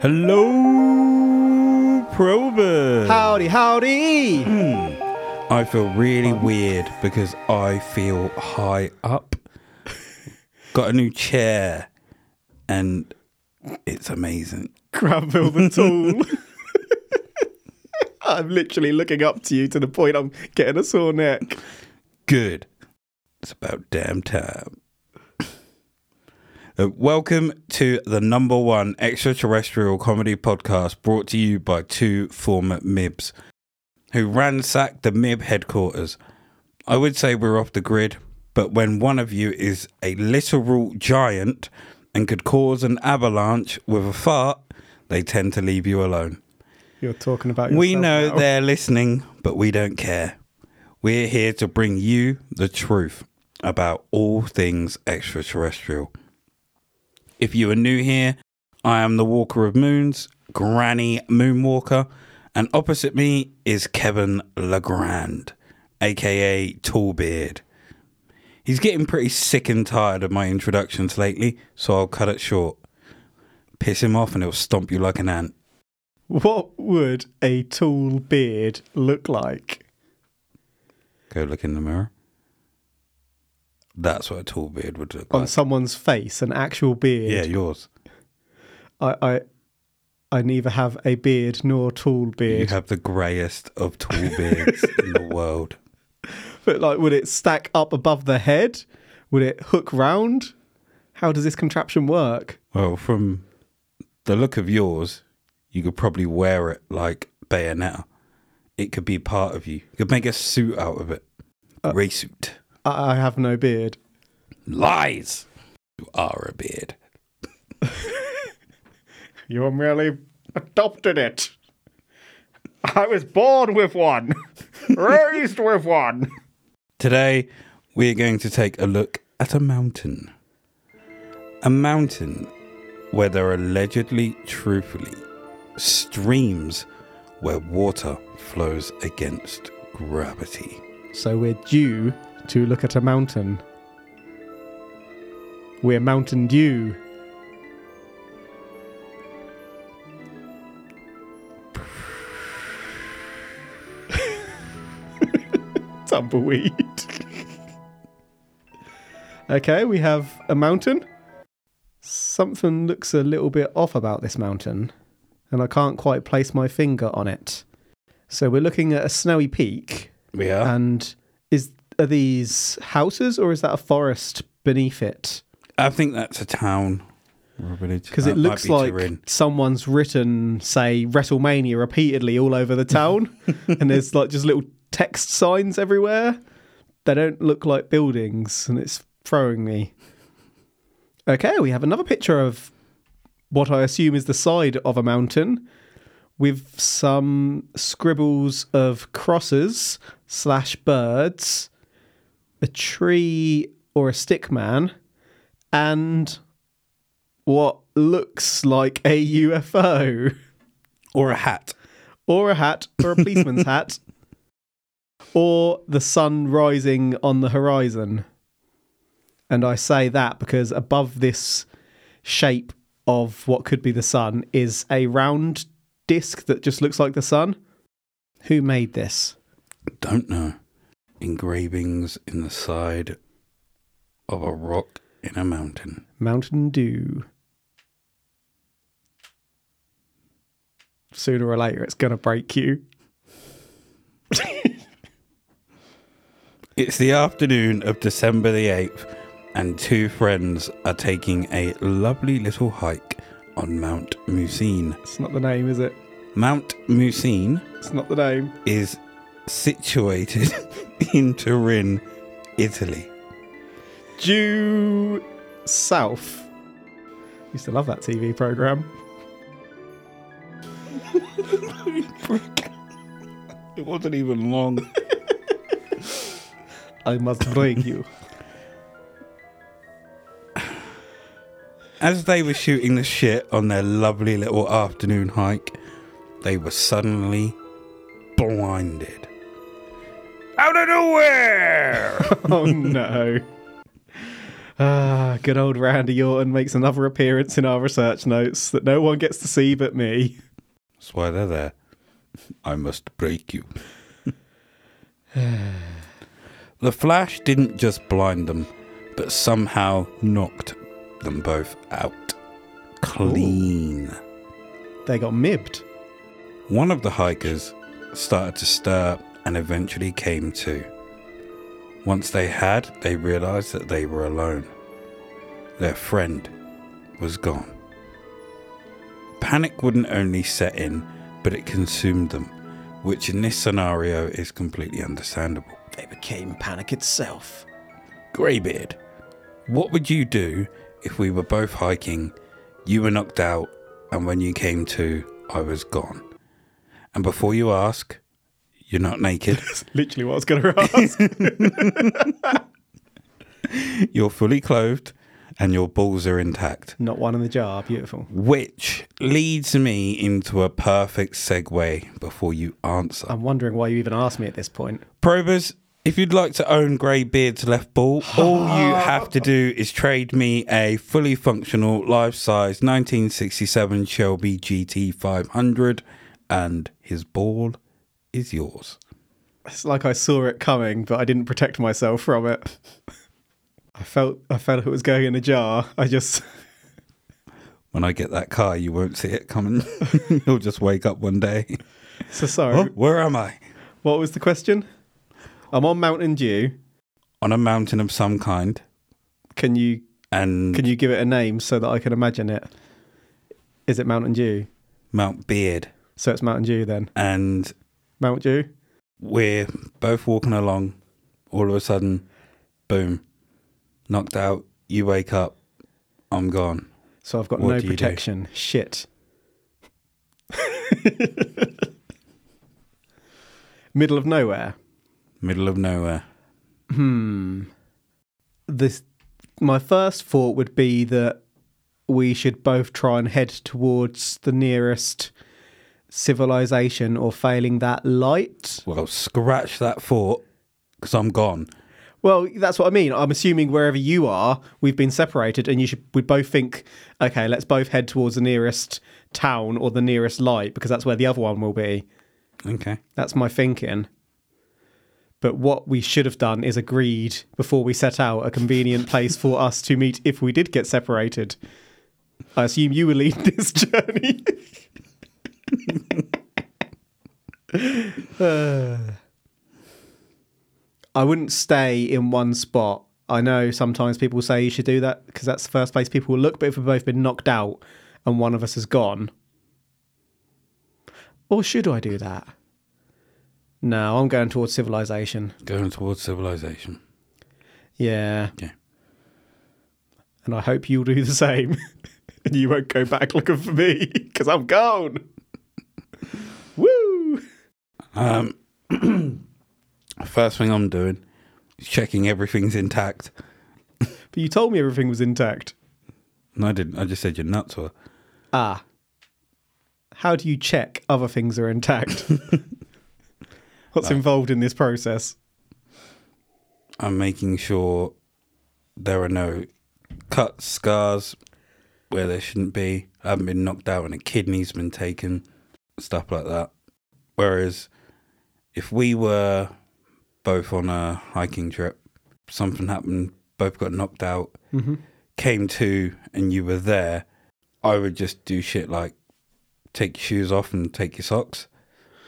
Hello, Probers. Howdy, howdy! Hmm. I feel really weird because I feel high up. Got a new chair, and it's amazing. Granville the Tool. I'm literally looking up to you to the point I'm getting a sore neck. Good. It's about damn time. Uh, welcome to the number one extraterrestrial comedy podcast brought to you by two former MIBs who ransacked the MIB headquarters. I would say we're off the grid, but when one of you is a literal giant and could cause an avalanche with a fart, they tend to leave you alone. You're talking about yourself We know now. they're listening, but we don't care. We're here to bring you the truth about all things extraterrestrial. If you are new here, I am the Walker of Moons, Granny Moonwalker, and opposite me is Kevin Legrand, aka Tallbeard. He's getting pretty sick and tired of my introductions lately, so I'll cut it short. Piss him off and he'll stomp you like an ant. What would a tall beard look like? Go look in the mirror. That's what a tall beard would look On like. someone's face, an actual beard. Yeah, yours. I, I, I neither have a beard nor tall beard. You beard. have the greyest of tall beards in the world. But like, would it stack up above the head? Would it hook round? How does this contraption work? Well, from the look of yours, you could probably wear it like Bayonetta. It could be part of you. You could make a suit out of it. Uh, Grey suit. I, I have no beard. Lies. You are a beard. You merely adopted it. I was born with one, raised with one. Today, we're going to take a look at a mountain. A mountain where there are allegedly, truthfully, streams where water flows against gravity. So we're due to look at a mountain. We're Mountain Dew. Tumbleweed. okay, we have a mountain. Something looks a little bit off about this mountain, and I can't quite place my finger on it. So we're looking at a snowy peak. We are. And is are these houses or is that a forest beneath it? I think that's a town or a village. Because it looks be like Turin. someone's written, say, WrestleMania repeatedly all over the town, and there's like just little text signs everywhere. They don't look like buildings, and it's throwing me. Okay, we have another picture of what I assume is the side of a mountain with some scribbles of crosses slash birds, a tree or a stick man, and what looks like a UFO or a hat. or a hat or a policeman's hat or the sun rising on the horizon. And I say that because above this shape of what could be the sun is a round disc that just looks like the sun. Who made this? Don't know. Engravings in the side of a rock in a mountain. Mountain Dew. Sooner or later, it's going to break you. It's the afternoon of December the 8th, and two friends are taking a lovely little hike on Mount Musine. It's not the name, is it? Mount Musine It's not the name. is situated in Turin, Italy. Due South. Used to love that TV program. It wasn't even long. I must break you. As they were shooting the shit on their lovely little afternoon hike, they were suddenly blinded. Out of nowhere! oh no. Ah, good old Randy Orton makes another appearance in our research notes that no one gets to see but me. That's why they're there. I must break you. the flash didn't just blind them, but somehow knocked them both out. Clean. They got mibbed. One of the hikers started to stir and eventually came to. Once they had, they realized that they were alone. Their friend was gone. Panic wouldn't only set in, but it consumed them, which in this scenario is completely understandable. They became panic itself. Greybeard, what would you do if we were both hiking, you were knocked out, and when you came to, I was gone? And before you ask, you're not naked. That's literally what I was going to ask. you're fully clothed and your balls are intact. not one in the jar. Beautiful. Which leads me into a perfect segue before you answer. I'm wondering why you even asked me at this point. Probers, if you'd like to own Greybeard's left ball, all you have to do is trade me a fully functional, life size 1967 Shelby GT 500, and his ball is yours. It's like I saw it coming, but I didn't protect myself from it. I felt I felt it was going in a jar. I just When I get that car, you won't see it coming. You'll just wake up one day. so sorry. Oh, where am I? What was the question? I'm on Mountain Dew. On a mountain of some kind. Can you And can you give it a name so that I can imagine it? Is it Mountain Dew? Mount Beard. So it's Mountain Dew then. And Mount Dew. we're both walking along. All of a sudden, boom, knocked out. You wake up. I'm gone. So I've got What no protection. Shit. Middle of nowhere. Middle of nowhere. Hmm. This my first thought would be that we should both try and head towards the nearest civilization or failing that light. Well, scratch that thought because I'm gone. Well, that's what I mean. I'm assuming wherever you are, we've been separated, and you should. We both think, okay, let's both head towards the nearest town or the nearest light because that's where the other one will be. Okay. That's my thinking. But what we should have done is agreed before we set out a convenient place for us to meet if we did get separated. I assume you will lead this journey. Uh, I wouldn't stay in one spot. I know sometimes people say you should do that because that's the first place people will look, but if we've both been knocked out and one of us has gone, or should I do that? No, I'm going towards civilization. Going towards civilization. Yeah. Yeah. And I hope you'll do the same. and you won't go back looking for me because I'm gone. Woo! Um, first thing I'm doing is checking everything's intact. But you told me everything was intact. No, I didn't. I just said you're nuts. Or Ah. How do you check other things are intact? What's involved in this process? I'm making sure there are no cuts, scars where there shouldn't be. I haven't been knocked out and a kidney's been taken, stuff like that. Whereas if we were both on a hiking trip, something happened, both got knocked out, Mm-hmm. came to, and you were there, I would just do shit like take your shoes off and take your socks.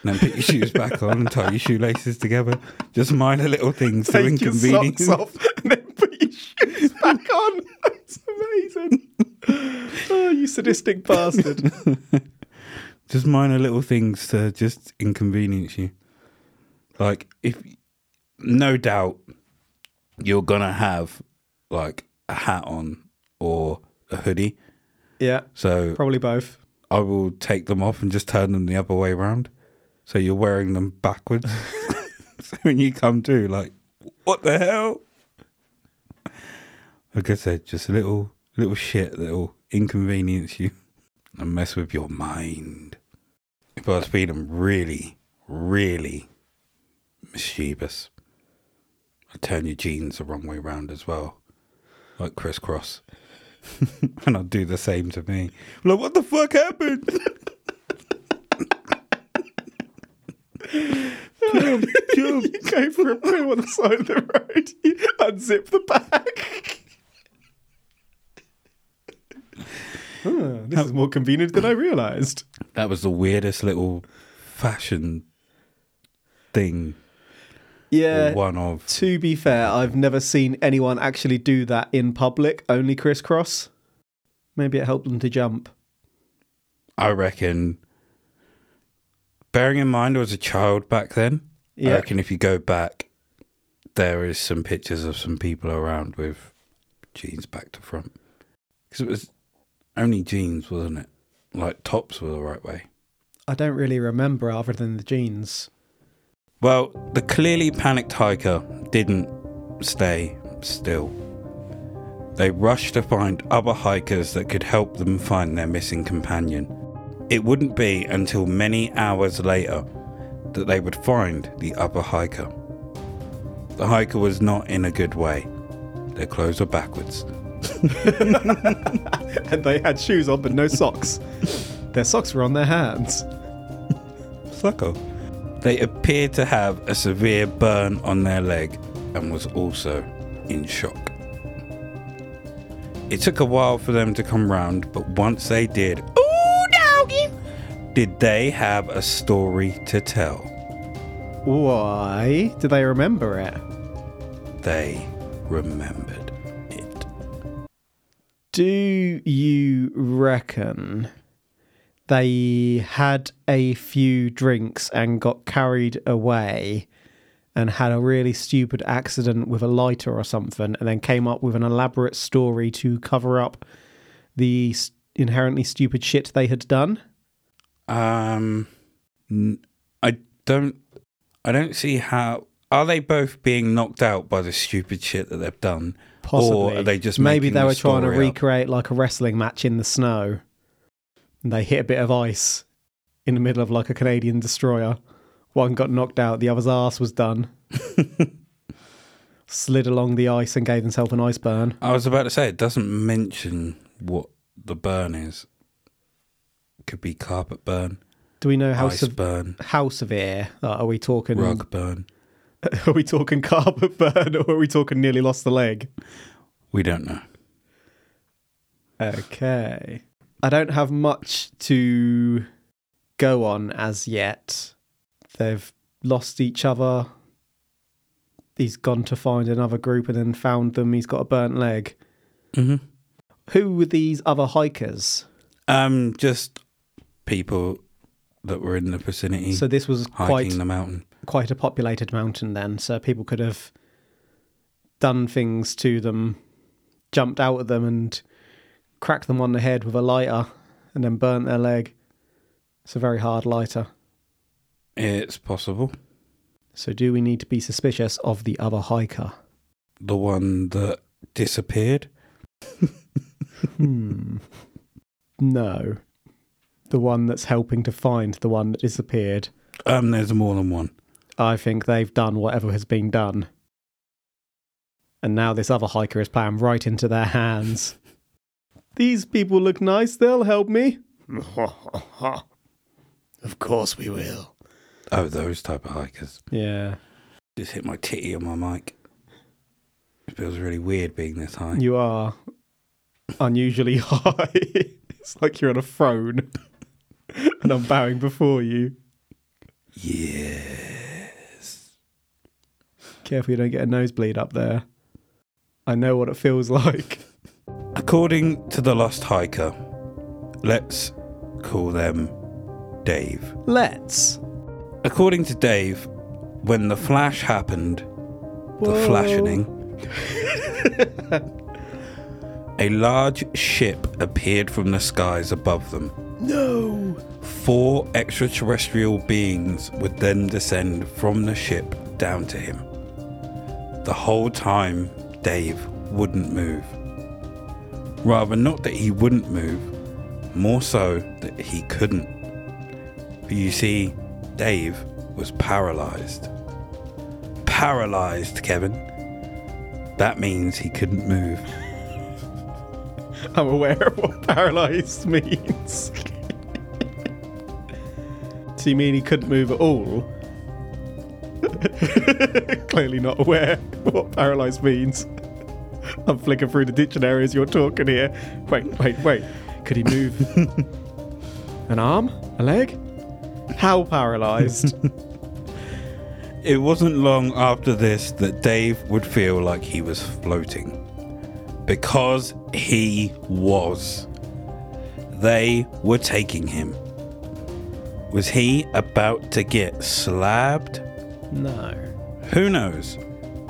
And then put your shoes back on and tie your shoelaces together. Just minor little things to Take your inconvenience. socks off and then put your shoes back on. That's amazing. Oh, you sadistic bastard. just minor little things to just inconvenience you. Like if no doubt you're gonna have like a hat on or a hoodie. Yeah, So probably both. I will take them off and just turn them the other way around. So you're wearing them backwards. so when you come to, like, what the hell? Like I said, just a little little shit that'll inconvenience you and mess with your mind. If I was feeling really, really mischievous, I'd turn your jeans the wrong way round as well. like crisscross. and I'll do the same to me. Like, what the fuck happened? jump, jump. you go for a poo on the side of the road. You unzip the bag. Ah, this is more convenient than I realised. That was the weirdest little fashion thing. Yeah. one of. To be fair, I've never seen anyone actually do that in public, only crisscross. Maybe it helped them to jump. I reckon. Bearing in mind I was a child back then, yeah. I reckon if you go back, there is some pictures of some people around with jeans back to front. Because it was only jeans, wasn't it? Like tops were the right way. I don't really remember other than the jeans. Well, the clearly panicked hiker didn't stay still. They rushed to find other hikers that could help them find their missing companion. It wouldn't be until many hours later that they would find the other hiker. The hiker was not in a good way. Their clothes were backwards. And they had shoes on but no socks. Their socks were on their hands. Sucko. They appeared to have a severe burn on their leg and was also in shock. It took a while for them to come round, but once they did, ooh doggy, did they have a story to tell? Why? Do they remember it? They remembered it. Do you reckon they had a few drinks and got carried away and had a really stupid accident with a lighter or something and then came up with an elaborate story to cover up the inherently stupid shit they had done? Um, I don't, I don't see how. Are they both being knocked out by the stupid shit that they've done? Possibly. Or are they just maybe they the were trying to story up? recreate like a wrestling match in the snow. And they hit a bit of ice in the middle of like a Canadian destroyer. One got knocked out, the other's ass was done. Slid along the ice and gave himself an ice burn. I was about to say it doesn't mention what the burn is. Could be carpet burn, Do we know how ice sev- burn, how severe? Like, are we talking rug burn. Are we talking carpet burn or are we talking nearly lost the leg? We don't know. Okay. I don't have much to go on as yet. They've lost each other. He's gone to find another group and then found them. He's got a burnt leg. hmm Who were these other hikers? Um, just people that were in the vicinity So this was hiking quite the mountain. quite a populated mountain then, so people could have done things to them, jumped out at them and cracked them on the head with a lighter and then burnt their leg. It's a very hard lighter. It's possible. So do we need to be suspicious of the other hiker? The one that disappeared. Hmm. No. The one that's helping to find the one that disappeared. Um, there's more than one. I think they've done whatever has been done. And now this other hiker is playing right into their hands. These people look nice, they'll help me. of course we will. Oh, those type of hikers. Yeah. Just hit my titty on my mic. It feels really weird being this high. You are unusually high. it's like you're on a throne. and I'm bowing before you. Yes. Careful you don't get a nosebleed up there. I know what it feels like. According to the lost hiker, let's call them Dave. Let's. According to Dave, when the flash happened, the Whoa. flashing, a large ship appeared from the skies above them. No. Four extraterrestrial beings would then descend from the ship down to him. The whole time, Dave wouldn't move. Rather, not that he wouldn't move, more so that he couldn't. For you see, Dave was paralyzed. Paralyzed, Kevin. That means he couldn't move. I'm aware of what paralyzed means. so you mean he couldn't move at all? Clearly not aware what paralyzed means. I'm flicking through the dictionary as you're talking here. Wait, wait, wait. Could he move an arm? A leg? How paralyzed? It wasn't long after this that Dave would feel like he was floating. Because he was. They were taking him. Was he about to get slabbed? no. Who knows?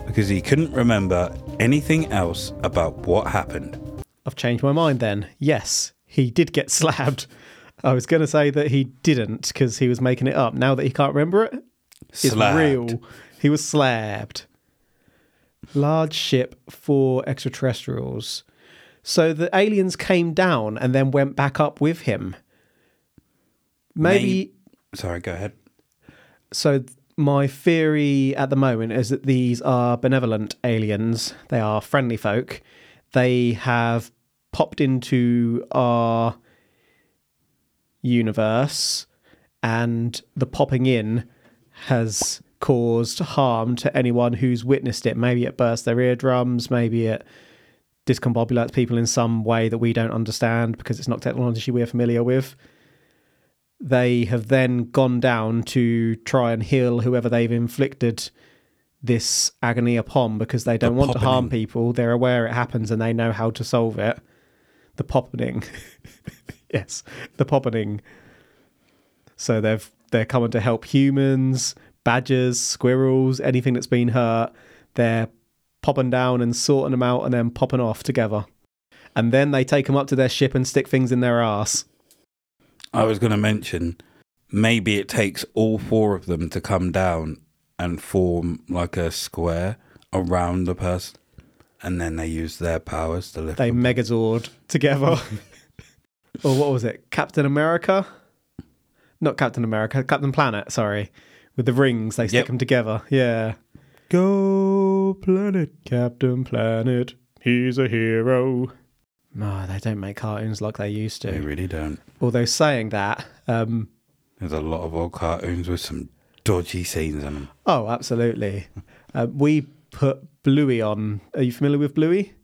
Because he couldn't remember anything else about what happened. I've changed my mind then. Yes, he did get slabbed. I was going to say that he didn't because he was making it up. Now that he can't remember it, it's Slabbed. real. He was slabbed. Large ship for extraterrestrials. So the aliens came down and then went back up with him. Maybe. Sorry, go ahead. So my theory at the moment is that these are benevolent aliens. They are friendly folk. They have popped into our universe and the popping in has caused harm to anyone who's witnessed it. Maybe it bursts their eardrums, maybe it discombobulates people in some way that we don't understand because it's not technology we're familiar with they have then gone down to try and heal whoever they've inflicted this agony upon because they don't want to harm people. They're aware it happens and they know how to solve it. The poppening. yes, the poppening. So they've they're coming to help humans, badgers, squirrels, anything that's been hurt. They're popping down and sorting them out and then popping off together. And then they take them up to their ship and stick things in their ass. I was going to mention maybe it takes all four of them to come down and form like a square around the person, and then they use their powers to lift they them. megazord together. or what was it? Captain America? Not Captain America, Captain Planet, sorry. With the rings, they stick Yep. them together. Yeah. Go planet. Captain Planet, he's a hero. No, they don't make cartoons like they used to. They really don't. Although saying that, um, There's a lot of old cartoons with some dodgy scenes in them. oh, absolutely. Uh, we put Bluey on. Are you familiar with Bluey?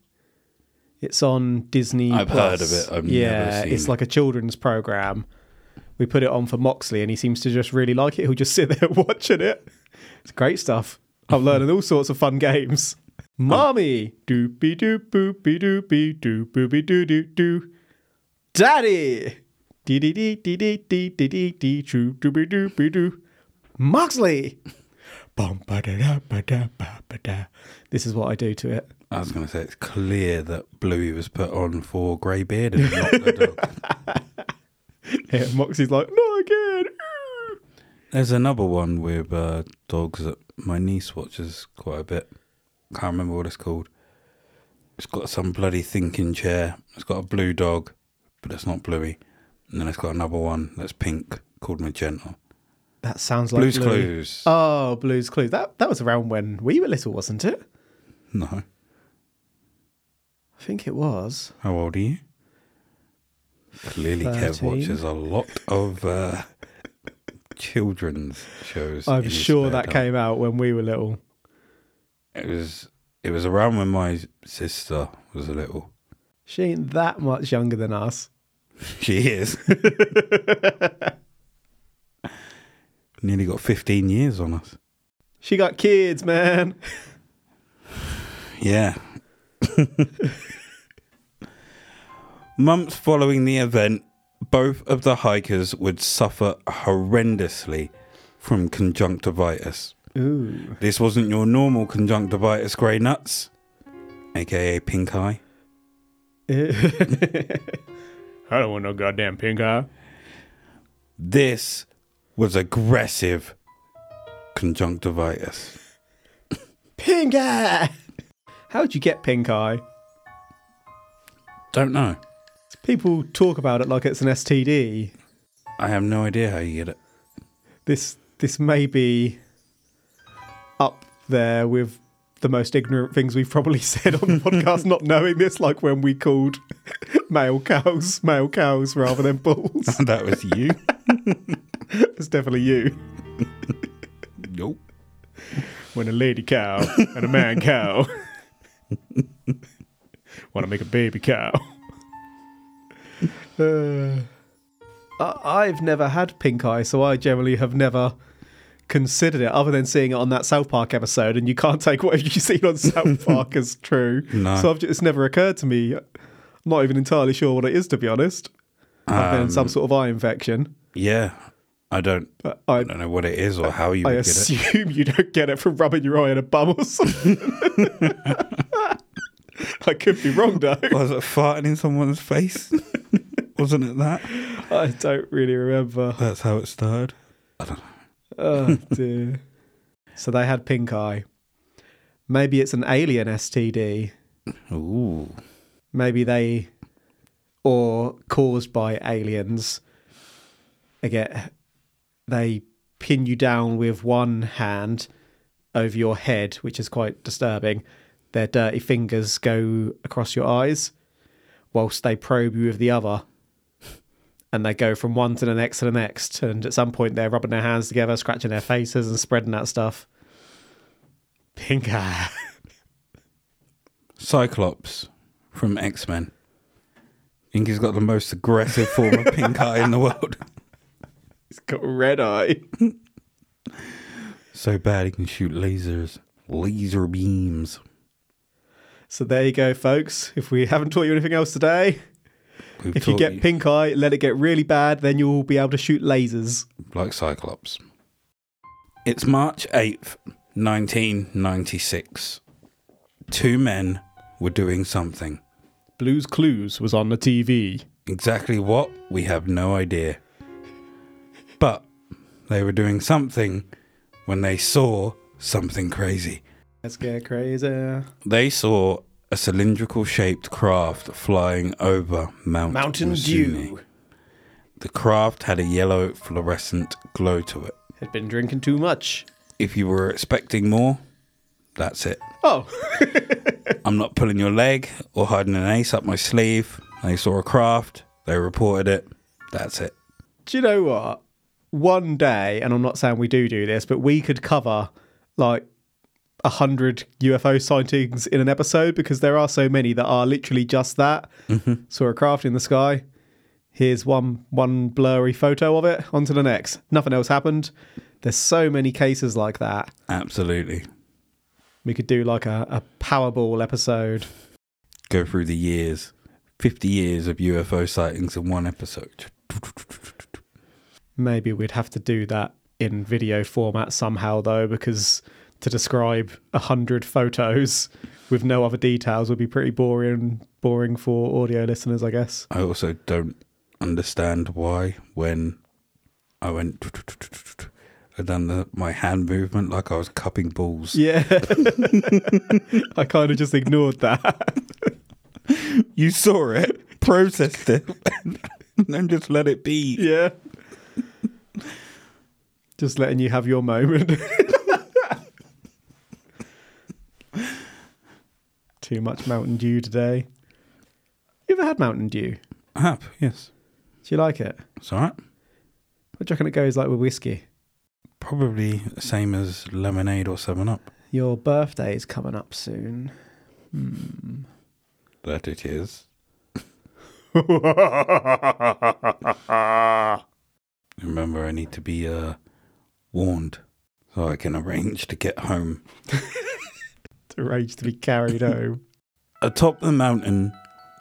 It's on Disney. I've heard of it. I've yeah, never seen it's it. like a children's program. We put it on for Moxley, and he seems to just really like it. He'll just sit there watching it. It's great stuff. I'm learning all sorts of fun games. Mommy, doopy doop boopy doopy doop boopy doo doo doo. Daddy, dee dee dee dee dee dee dee dee dee choo doopy doopy doo. Moxley. Bum, ba, da, da, ba, da, ba, ba, da. This is what I do to it. I was going to say it's clear that Bluey was put on for grey beard and not the dog. Yeah, Moxie's like, no, again. There's another one with uh, dogs that my niece watches quite a bit. Can't remember what it's called. It's got some bloody thinking chair. It's got a blue dog, but it's not bluey. And then it's got another one that's pink called Magenta. That sounds like Blue's. Clues. Oh, Blue's Clues. That that was around when we were little, wasn't it? No. I think it was. How old are you? Clearly, Kev 13. watches a lot of uh, children's shows. I'm sure that time. came out when we were little. It was. It was around when my sister was a little. She ain't that much younger than us. She is. Nearly got 15 years on us. She got kids, man. Yeah. Months following the event, both of the hikers would suffer horrendously from conjunctivitis. Ooh. This wasn't your normal conjunctivitis, grey nuts, aka pink eye. I don't want no goddamn pink eye. This was aggressive conjunctivitis. Pink eye. How'd you get pink eye? Don't know. People talk about it like it's an STD. I have no idea how you get it. This this may be up there with the most ignorant things we've probably said on the podcast, not knowing this, like when we called male cows, male cows rather than bulls. that was you. it's definitely you. Nope. When a lady cow and a man cow want to make a baby cow. Uh, I- I've never had pink eye, so I generally have never considered it, other than seeing it on that South Park episode. And you can't take what you've seen on South Park as true. No. So I've just, it's never occurred to me. I'm not even entirely sure what it is, to be honest. I've been in some um, sort of eye infection, Yeah. I don't I, I don't know what it is or how you I would get it. assume you don't get it from rubbing your eye in a bum or something. I could be wrong though. Was it farting in someone's face? Wasn't it that? I don't really remember. That's how it started. I don't know. Oh dear. So they had pink eye. Maybe it's an alien STD. Ooh. Maybe they, or caused by aliens. Again, they pin you down with one hand over your head, which is quite disturbing. Their dirty fingers go across your eyes, whilst they probe you with the other. And they go from one to the next to the next. And at some point, they're rubbing their hands together, scratching their faces, and spreading that stuff. Pink eye. Cyclops from X Men. I think he's got the most aggressive form of pink eye in the world. He's got red eye. So bad he can shoot lasers. Laser beams. So there you go, folks. If we haven't taught you anything else today, We've if you taught get pink eye, let it get really bad, then you'll be able to shoot lasers. like Cyclops. It's March 8th, 1996. Two men were doing something. Blues Clues was on the TV. Exactly what? We have no idea. But they were doing something when they saw something crazy. Let's get crazy. They saw a cylindrical shaped craft flying over Mount Mountain Musuni. Dew. The craft had a yellow fluorescent glow to it. Had been drinking too much. If you were expecting more, that's it. Oh, I'm not pulling your leg or hiding an ace up my sleeve. They saw a craft, they reported it. That's it. do you know what? One day, and I'm not saying we do do this, but we could cover like a hundred UFO sightings in an episode because there are so many that are literally just that. Mm-hmm. Saw a craft in the sky. Here's one one blurry photo of it. On to the next. Nothing else happened. There's so many cases like that. Absolutely. We could do like a, a Powerball episode. Go through the years 50 years of UFO sightings in one episode. Maybe we'd have to do that in video format somehow, though, because to describe a hundred photos with no other details would be pretty boring. Boring for audio listeners, I guess. I also don't understand why when I went I done the, my hand movement like I was cupping balls. Yeah, I kind of just ignored that. You saw it, processed it, and then just let it be. yeah, just letting you have your moment. Too much Mountain Dew today. You ever had Mountain Dew? I have, yes. Do you like it? It's all right. What do you reckon it goes like with whiskey? Probably the same as lemonade or 7 Up. Your birthday is coming up soon. That it is. Remember, I need to be uh, warned so I can arrange to get home. to arrange to be carried home. Atop the mountain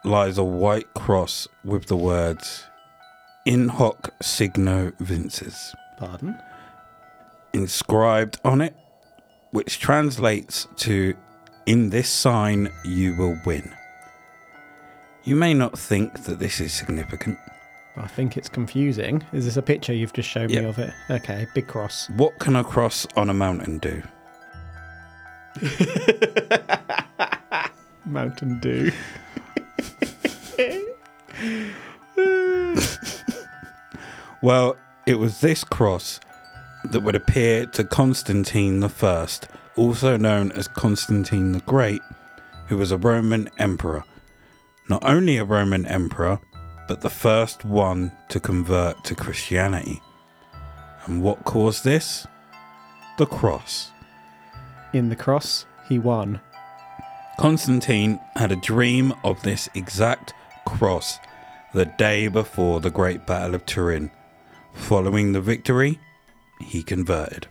lies a white cross with the words In hoc signo vinces Pardon? inscribed on it, which translates to In this sign you will win. You may not think that this is significant. I think it's confusing. Is this a picture you've just shown me of it? Okay, big cross. What can a cross on a mountain do? Mountain Dew. Well, it was this cross that would appear to Constantine I, also known as Constantine the Great, who was a Roman emperor. not only a Roman emperor, but the first one to convert to Christianity. And what caused this? The cross. In the cross, he won. Constantine had a dream of this exact cross the day before the Great Battle of Turin. Following the victory, he converted.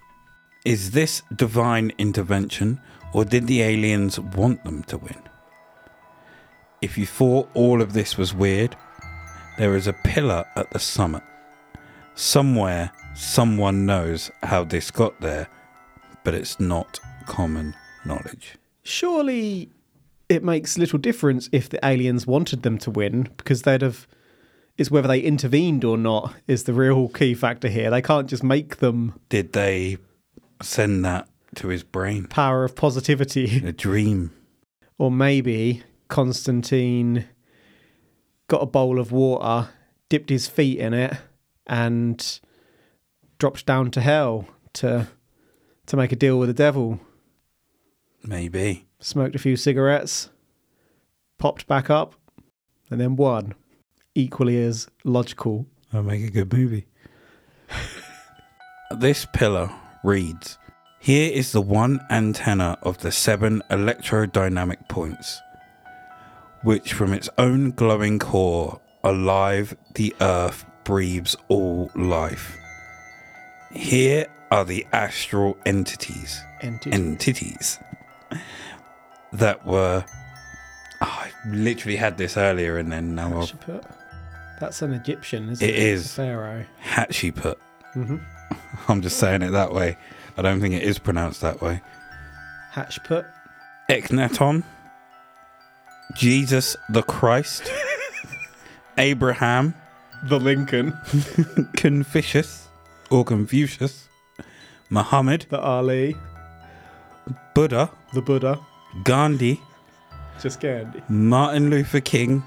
Is this divine intervention, or did the aliens want them to win? If you thought all of this was weird, there is a pillar at the summit. Somewhere, someone knows how this got there, but it's not common knowledge. Surely it makes little difference if the aliens wanted them to win because they'd have. It's whether they intervened or not is the real key factor here. They can't just make them Did they send that to his brain? power of positivity. A dream. Or maybe Constantine got a bowl of water, dipped his feet in it, and dropped down to hell to to make a deal with the devil. Maybe. Smoked a few cigarettes, popped back up, and then won. Equally as logical. That'll make a good movie. this pillar reads Here is the one antenna of the seven electrodynamic points, which from its own glowing core, alive, the earth breathes all life. Here are the astral entities, Enti- entities that were. Oh, I literally had this earlier and then now I've That's an Egyptian, isn't It it? is. It's a pharaoh. Hatshepsut. hmm I'm just saying it that way. I don't think it is pronounced that way. Hatchput. Eknaton, Jesus the Christ, Abraham, The Lincoln. Confucius or Confucius, Muhammad, The Ali. Buddha, The Buddha. Gandhi, Just Gandhi. Martin Luther King,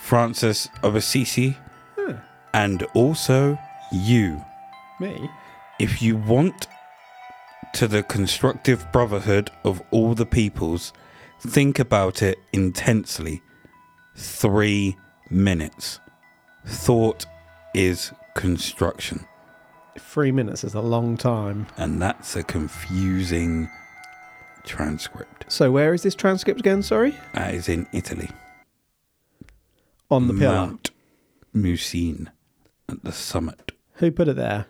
Francis of Assisi, Huh. and also you. Me? If you want to the constructive brotherhood of all the peoples, think about it intensely. Three minutes. Thought is construction. Three minutes is a long time. And that's a confusing transcript. So where is this transcript again, sorry? Uh, that is in Italy. On the pillar. Mount Musine at the summit. Who put it there?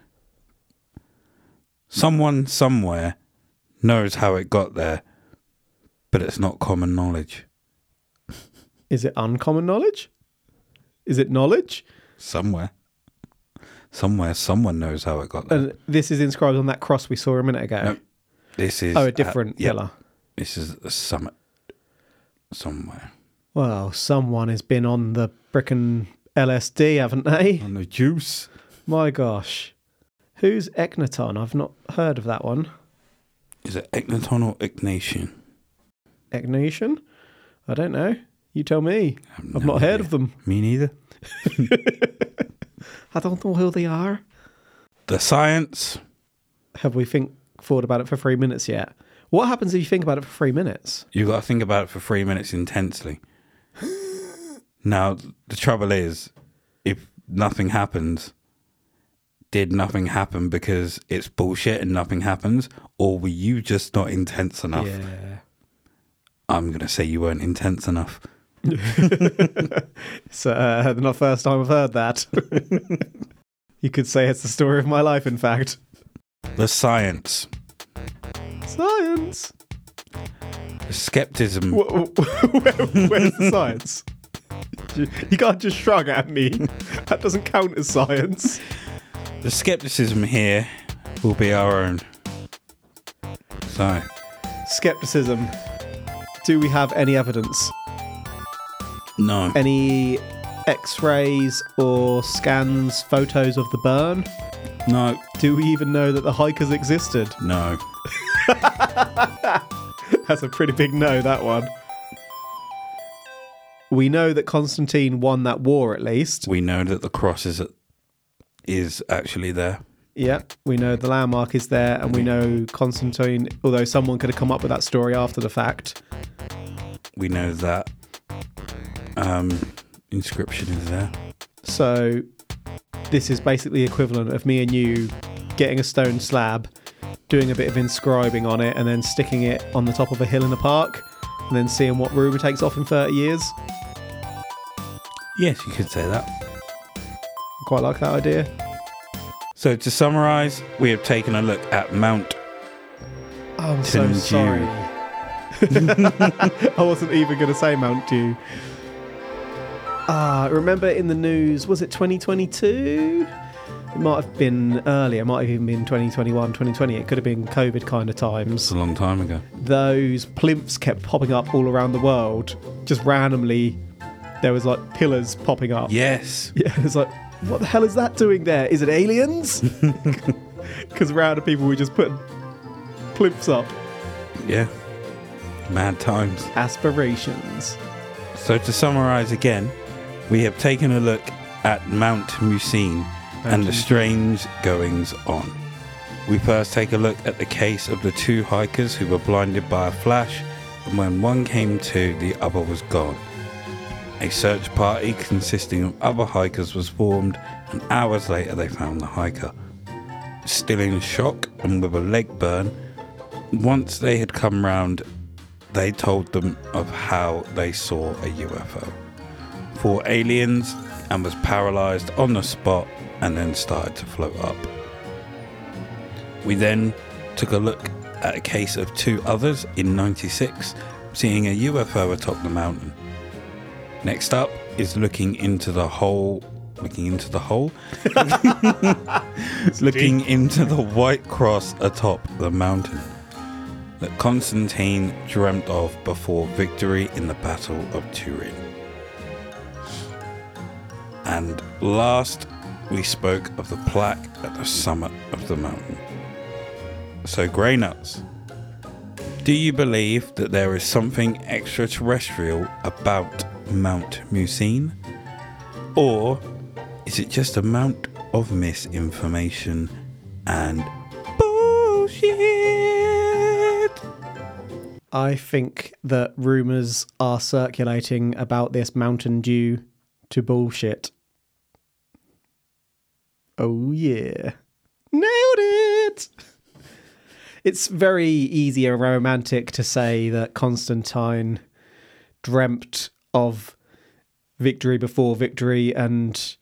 Someone somewhere knows how it got there, but it's not common knowledge. Is it uncommon knowledge? Is it knowledge? Somewhere. Somewhere, someone knows how it got there. And this is inscribed on that cross we saw a minute ago. Nope. This is oh, a at- different yeah, pillar. This is at the summit. Somewhere. Well, someone has been on the frickin' LSD, haven't they? On the juice. My gosh. Who's Eknaton? I've not heard of that one. Is it Eknaton or Ignatian? Eknation? I don't know. You tell me. I've no not heard of them. Me neither. I don't know who they are. The science. Have we think thought about it for three minutes yet? What happens if you think about it for three minutes? You've got to think about it for three minutes intensely. now, the trouble is, if nothing happens, did nothing happen because it's bullshit and nothing happens, or were you just not intense enough? Yeah. I'm gonna say you weren't intense enough. It's uh, not the first time I've heard that. you could say it's the story of my life, in fact. The science, Science. the skepticism. Wh- wh- Where, where's the science? You you can't just shrug at me. That doesn't count as science. The skepticism here will be our own. So, Skepticism. Do we have any evidence? no, Any x rays or scans, photos of the burn? No, Do we even know that the hikers existed? no. That's a pretty big no, that one. We know that Constantine won that war at least. We know that the cross is is actually there. Yeah, we know the landmark is there, and we know Constantine, although someone could have come up with that story after the fact. We know that um, inscription is there? So this is basically equivalent of me and you getting a stone slab, doing a bit of inscribing on it, and then sticking it on the top of a hill in a park, and then seeing what rumour takes off in 30 years. Yes, you could say that. I quite like that idea. So to summarise, we have taken a look at Mount. Oh, I'm so sorry. I wasn't even going to say Mount Dew. Ah, remember in the news, was it 2022? It might have been earlier, it might have even been 2021, 2020. It could have been COVID kind of times. It's a long time ago. those plimps kept popping up all around the world. Just randomly, there was like pillars popping up. Yes. Yeah, it's like, what the hell is that doing there? Is it aliens? Because random people were just putting plimps up. Yeah. Mad times. Aspirations. So to summarise again, we have taken a look at Mount Musine and the strange goings on. We first take a look at the case of the two hikers who were blinded by a flash, and when one came to, the other was gone. A search party consisting of other hikers was formed, and hours later they found the hiker. Still in shock and with a leg burn, once they had come round, they told them of how they saw a UFO. Four aliens and was paralyzed on the spot and then started to float up. We then took a look at a case of two others in 96 seeing a UFO atop the mountain. Next up is looking into the hole. Looking into the hole? looking into the white cross atop the mountain that Constantine dreamt of before victory in the Battle of Turin. And last, we spoke of the plaque at the summit of the mountain. So, Grey Nuts, do you believe that there is something extraterrestrial about Mount Musine? Or is it just a mount of misinformation and bullshit? I think that rumours are circulating about this Mountain Dew to bullshit. Oh, yeah. Nailed it! It's very easy and romantic to say that Constantine dreamt of victory before victory and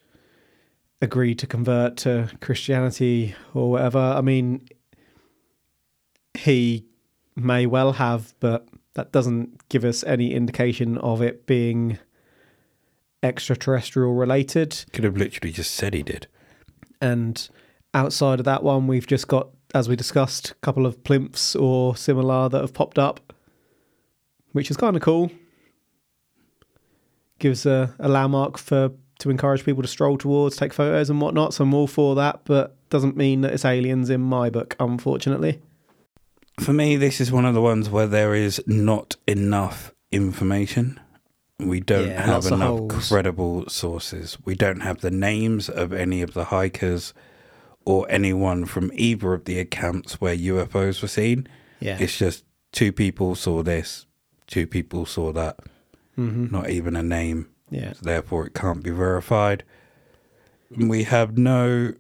agreed to convert to Christianity or whatever. I mean, he may well have, but that doesn't give us any indication of it being extraterrestrial related. Could have literally just said he did. And outside of that one, we've just got, as we discussed, a couple of plimps or similar that have popped up, which is kind of cool. Gives a, a landmark for to encourage people to stroll towards, take photos and whatnot. So I'm all for that, but doesn't mean that it's aliens in my book, unfortunately. For me, this is one of the ones where there is not enough information. We don't Yeah, have enough credible sources. We don't have the names of any of the hikers or anyone from either of the accounts where UFOs were seen. Yeah. It's just two people saw this, two people saw that. hmm Not even a name. Yeah. So therefore, it can't be verified. We have no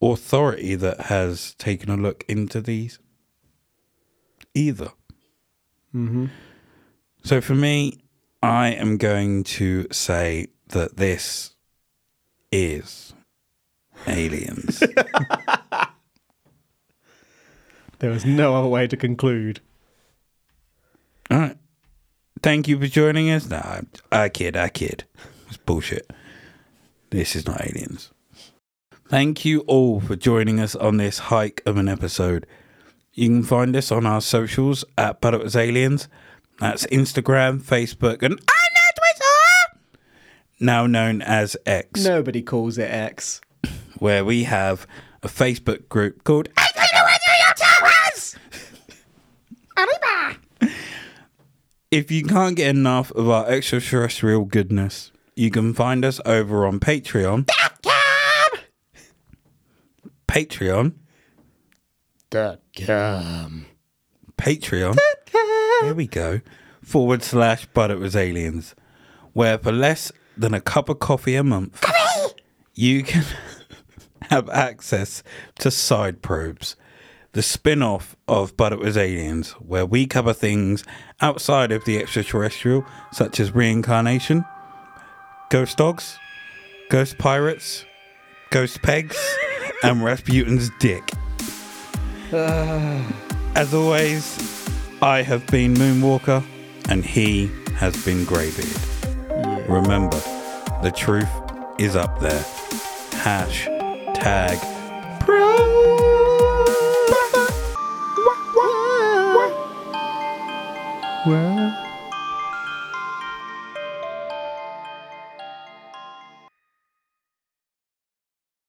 authority that has taken a look into these either. hmm So for me, I am going to say that this is aliens. There was no other way to conclude. All right. Thank you for joining us. No, I, I kid, I kid. It's bullshit. This is not aliens. Thank you all for joining us on this hike of an episode. You can find us on our socials at But It Was Aliens. That's Instagram, Facebook, and I know Twitter, now known as X, Nobody calls it X. where we have a Facebook group called If you can't get enough of our extraterrestrial goodness, you can find us over on Patreon. Patreon. Patreon. There we go. Forward slash, but it was aliens. where for less than a cup of coffee a month, you can have access to Side Probes, the spin off of But It Was Aliens, where we cover things outside of the extraterrestrial, such as reincarnation, ghost dogs, ghost pirates, ghost pegs, and Rasputin's dick. As always, I have been Moonwalker, and he has been Greybeard. Yeah. Remember, the truth is up there. Hashtag Pride.